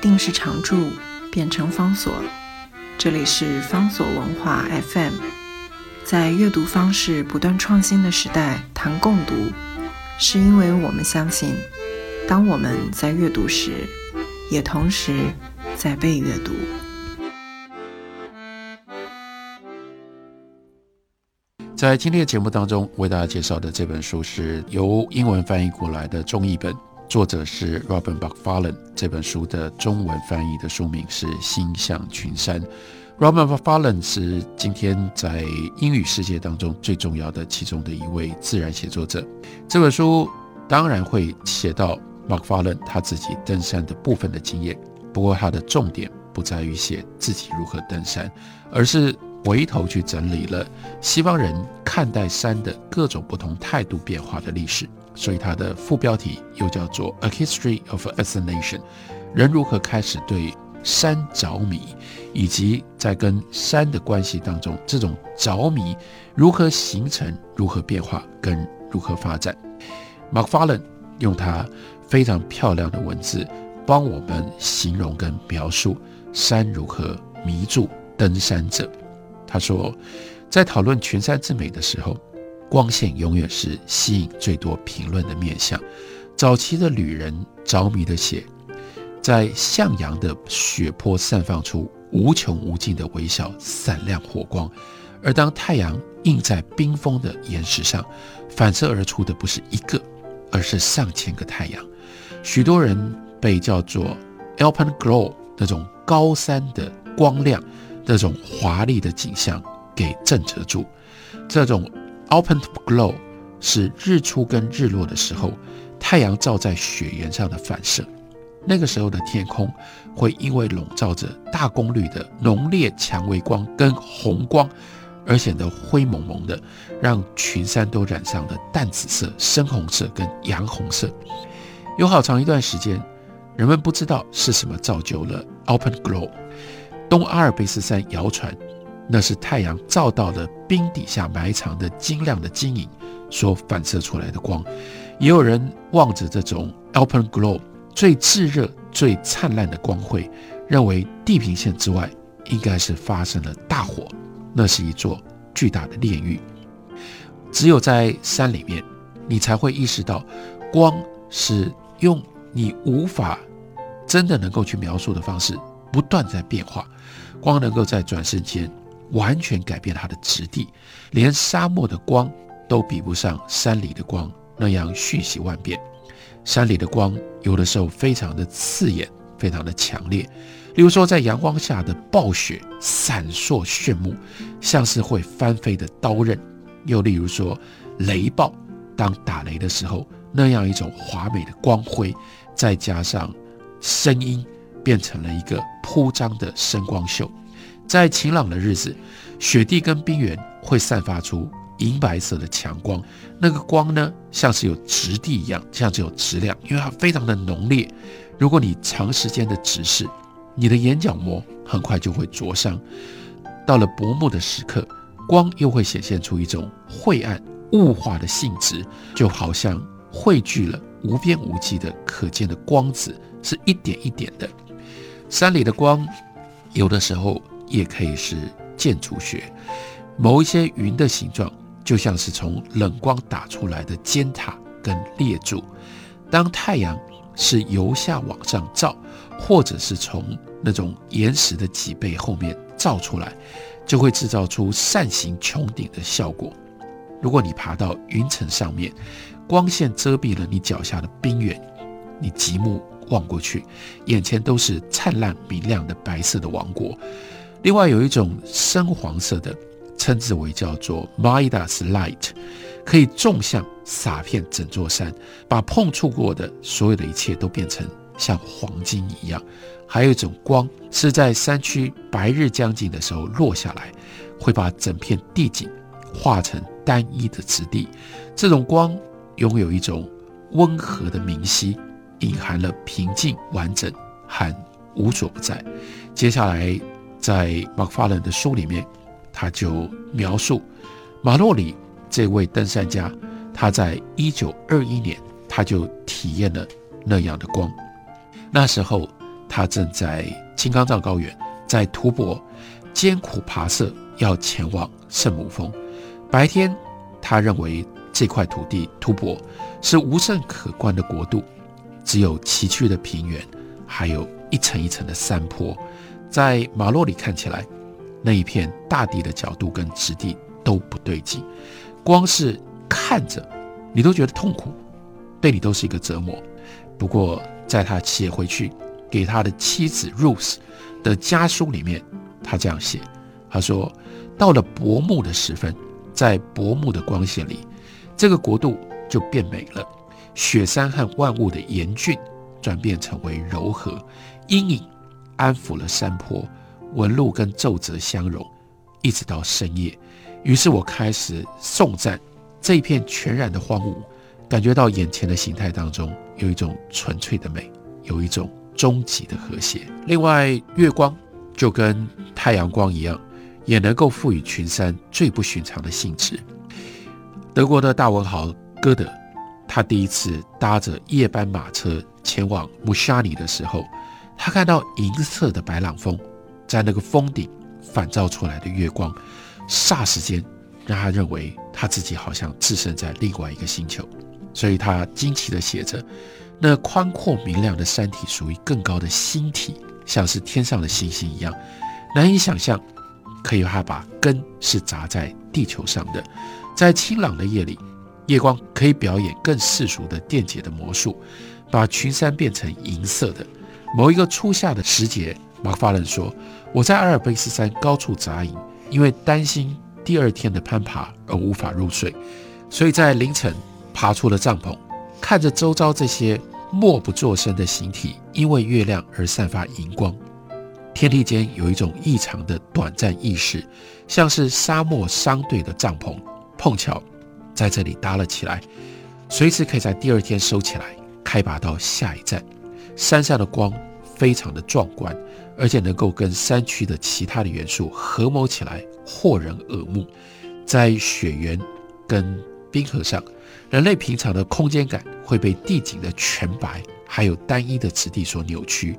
定是常驻，变成方所。这里是方所文化 FM，在阅读方式不断创新的时代，谈共读，是因为我们相信，当我们在阅读时，也同时在被阅读。在今天的节目当中，为大家介绍的这本书是由英文翻译过来的中译本，作者是 Robin Buckfallen。这本书的中文翻译的书名是《心向群山》。Robin Buckfallen 是今天在英语世界当中最重要的其中的一位自然写作者。这本书当然会写到 Buckfallen 他自己登山的部分的经验，不过他的重点不在于写自己如何登山，而是。回头去整理了西方人看待山的各种不同态度变化的历史，所以它的副标题又叫做《A History of Fascination》，人如何开始对山着迷，以及在跟山的关系当中，这种着迷如何形成、如何变化、跟如何发展。MacFarlane 用他非常漂亮的文字，帮我们形容跟描述山如何迷住登山者。他说，在讨论群山之美的时候，光线永远是吸引最多评论的面向。早期的旅人着迷的写，在向阳的雪坡散放出无穷无尽的微小闪亮火光，而当太阳映在冰封的岩石上，反射而出的不是一个，而是上千个太阳。许多人被叫做 Alpine Glow 那种高山的光亮。这种华丽的景象给震慑住。这种 open glow 是日出跟日落的时候，太阳照在雪原上的反射。那个时候的天空会因为笼罩着大功率的浓烈蔷薇光跟红光，而显得灰蒙蒙的，让群山都染上了淡紫色、深红色跟洋红色。有好长一段时间，人们不知道是什么造就了 open glow。东阿尔卑斯山谣传，那是太阳照到了冰底下埋藏的晶亮的晶莹所反射出来的光。也有人望着这种 Alpen Glow 最炙热、最灿烂的光辉，认为地平线之外应该是发生了大火，那是一座巨大的炼狱。只有在山里面，你才会意识到，光是用你无法真的能够去描述的方式。不断在变化，光能够在转瞬间完全改变它的质地，连沙漠的光都比不上山里的光那样瞬息万变。山里的光有的时候非常的刺眼，非常的强烈，例如说在阳光下的暴雪闪烁炫目，像是会翻飞的刀刃；又例如说雷暴，当打雷的时候那样一种华美的光辉，再加上声音。变成了一个铺张的声光秀，在晴朗的日子，雪地跟冰原会散发出银白色的强光，那个光呢，像是有质地一样，像是有质量，因为它非常的浓烈。如果你长时间的直视，你的眼角膜很快就会灼伤。到了薄暮的时刻，光又会显现出一种晦暗雾化的性质，就好像汇聚了无边无际的可见的光子，是一点一点的。山里的光，有的时候也可以是建筑学。某一些云的形状，就像是从冷光打出来的尖塔跟列柱。当太阳是由下往上照，或者是从那种岩石的脊背后面照出来，就会制造出扇形穹顶的效果。如果你爬到云层上面，光线遮蔽了你脚下的冰原，你极目。望过去，眼前都是灿烂明亮的白色的王国。另外有一种深黄色的，称之为叫做 Midas Light，可以纵向洒遍整座山，把碰触过的所有的一切都变成像黄金一样。还有一种光是在山区白日将近的时候落下来，会把整片地景化成单一的质地。这种光拥有一种温和的明晰。隐含了平静、完整和无所不在。接下来，在 Macfarlane 的书里面，他就描述马洛里这位登山家，他在一九二一年他就体验了那样的光。那时候，他正在金刚藏高原，在吐蕃艰苦跋涉，要前往圣母峰。白天，他认为这块土地吐蕃是无甚可观的国度，只有崎岖的平原，还有一层一层的山坡。在马洛里看起来，那一片大地的角度跟质地都不对劲，光是看着你都觉得痛苦，对你都是一个折磨。不过，在他写回去给他的妻子 Rose 的家书里面，他这样写：他说，到了薄暮的时分，在薄暮的光线里，这个国度就变美了。雪山和万物的严峻转变成为柔和，阴影安抚了山坡，纹路跟皱褶相融，一直到深夜。于是我开始颂赞这一片全然的荒芜。感觉到眼前的形态当中有一种纯粹的美，有一种终极的和谐。另外，月光就跟太阳光一样，也能够赋予群山最不寻常的性质。德国的大文豪歌德，他第一次搭着夜班马车前往穆沙尼的时候，他看到银色的白朗峰在那个峰顶反照出来的月光，霎时间让他认为他自己好像置身在另外一个星球。所以他惊奇地写着：“那宽阔明亮的山体属于更高的星体，像是天上的星星一样，难以想象。可以他把根是扎在地球上的。在清朗的夜里，夜光可以表演更世俗的电解的魔术，把群山变成银色的。某一个初夏的时节，马克法伦说：我在阿尔卑斯山高处扎营，因为担心第二天的攀爬而无法入睡，所以在凌晨。”爬出了帐篷，看着周遭这些默不作声的形体，因为月亮而散发荧光。天地间有一种异常的短暂意识，像是沙漠商队的帐篷，碰巧在这里搭了起来，随时可以在第二天收起来，开拔到下一站。山上的光非常的壮观，而且能够跟山区的其他的元素合谋起来，惑人耳目。在雪原跟冰河上。人类平常的空间感会被地景的全白还有单一的质地所扭曲，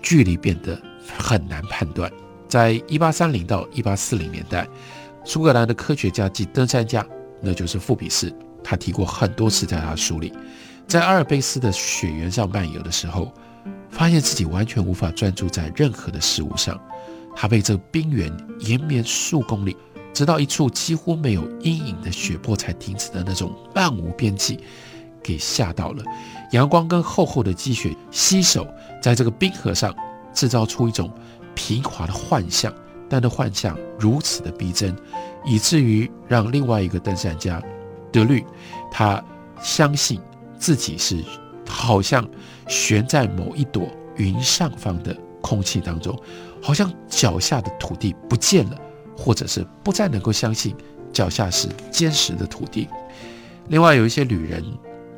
距离变得很难判断。在一八三零到一八四零年代，苏格兰的科学家及登山家，那就是富比斯，他提过很多次在他书里，在阿尔卑斯的雪原上漫游的时候，发现自己完全无法专注在任何的事物上，他被这冰原延绵数公里。直到一处几乎没有阴影的雪坡才停止的那种漫无边际，给吓到了。阳光跟厚厚的积雪携手在这个冰河上，制造出一种平滑的幻象。但那幻象如此的逼真，以至于让另外一个登山家德律，他相信自己是好像悬在某一朵云上方的空气当中，好像脚下的土地不见了。或者是不再能够相信脚下是坚实的土地。另外，有一些旅人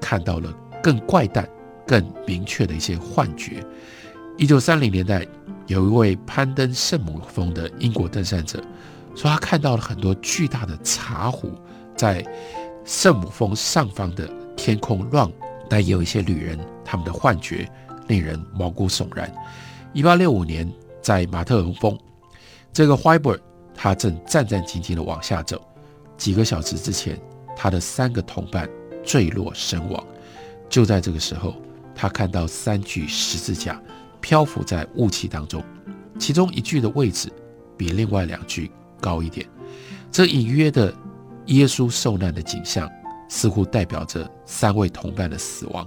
看到了更怪诞、更明确的一些幻觉。一九三零年代，有一位攀登圣母峰的英国登山者说，他看到了很多巨大的茶壶在圣母峰上方的天空乱。但也有一些旅人，他们的幻觉令人毛骨悚然。一八六五年，在马特恩峰，这个 Whiber。他正战战兢兢地往下走，几个小时之前，他的三个同伴坠落身亡。就在这个时候，他看到三具十字架漂浮在雾气当中，其中一具的位置比另外两具高一点。这隐约的耶稣受难的景象，似乎代表着三位同伴的死亡。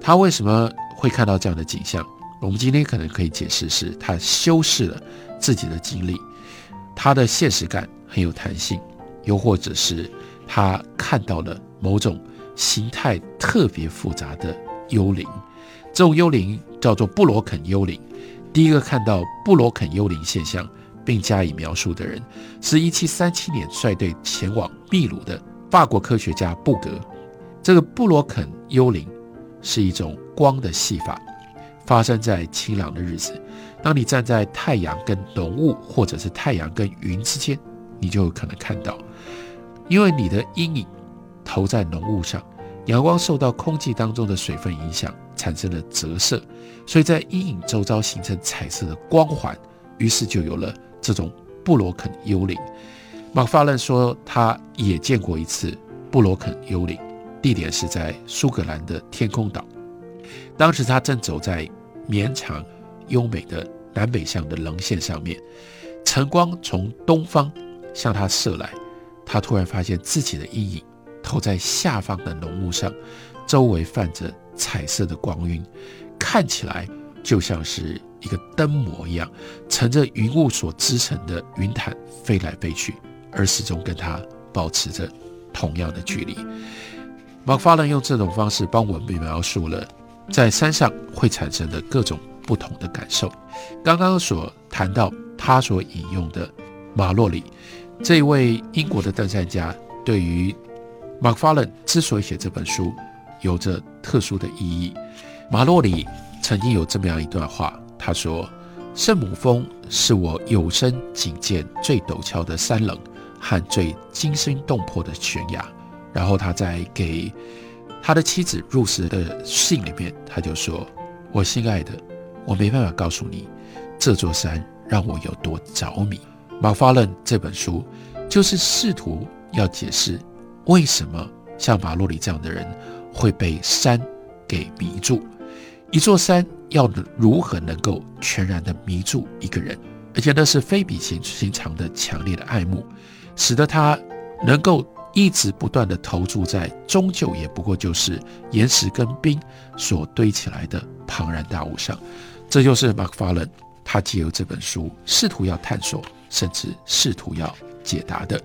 他为什么会看到这样的景象？我们今天可能可以解释是他修饰了自己的经历。他的现实感很有弹性，又或者是他看到了某种形态特别复杂的幽灵，这种幽灵叫做布罗肯幽灵。第一个看到布罗肯幽灵现象并加以描述的人，是一七三七年率队前往秘鲁的法国科学家布格。这个布罗肯幽灵是一种光的戏法，发生在晴朗的日子。当你站在太阳跟浓雾，或者是太阳跟云之间，你就有可能看到，因为你的阴影投在浓雾上，阳光受到空气当中的水分影响，产生了折射，所以在阴影周遭形成彩色的光环，于是就有了这种布罗肯幽灵。马法伦说，他也见过一次布罗肯幽灵，地点是在苏格兰的天空岛。当时他正走在绵长、优美的南北向的棱线上面，晨光从东方向他射来，他突然发现自己的阴影投在下方的浓雾上，周围泛着彩色的光晕，看起来就像是一个灯膜一样，乘着云雾所织成的云毯飞来飞去。而始终跟它保持着同样的距离。马法伦用这种方式帮我们描述了在山上会产生的各种不同的感受。刚刚所谈到他所引用的马洛里这位英国的登山家，对于马法伦之所以写这本书有着特殊的意义。马洛里曾经有这么样一段话，他说：“圣母峰是我有生仅见最陡峭的山棱。”和最惊心动魄的悬崖。然后他在给他的妻子入时的信里面，他就说：“我心爱的，我没办法告诉你这座山让我有多着迷。”马法伦这本书就是试图要解释为什么像马洛里这样的人会被山给迷住。一座山要如何能够全然的迷住一个人，而且那是非比寻常的强烈的爱慕。使得他能够一直不断地投注在，终究也不过就是岩石跟冰所堆起来的庞然大物上。这就是马克·法伦他借由这本书试图要探索，甚至试图要解答的。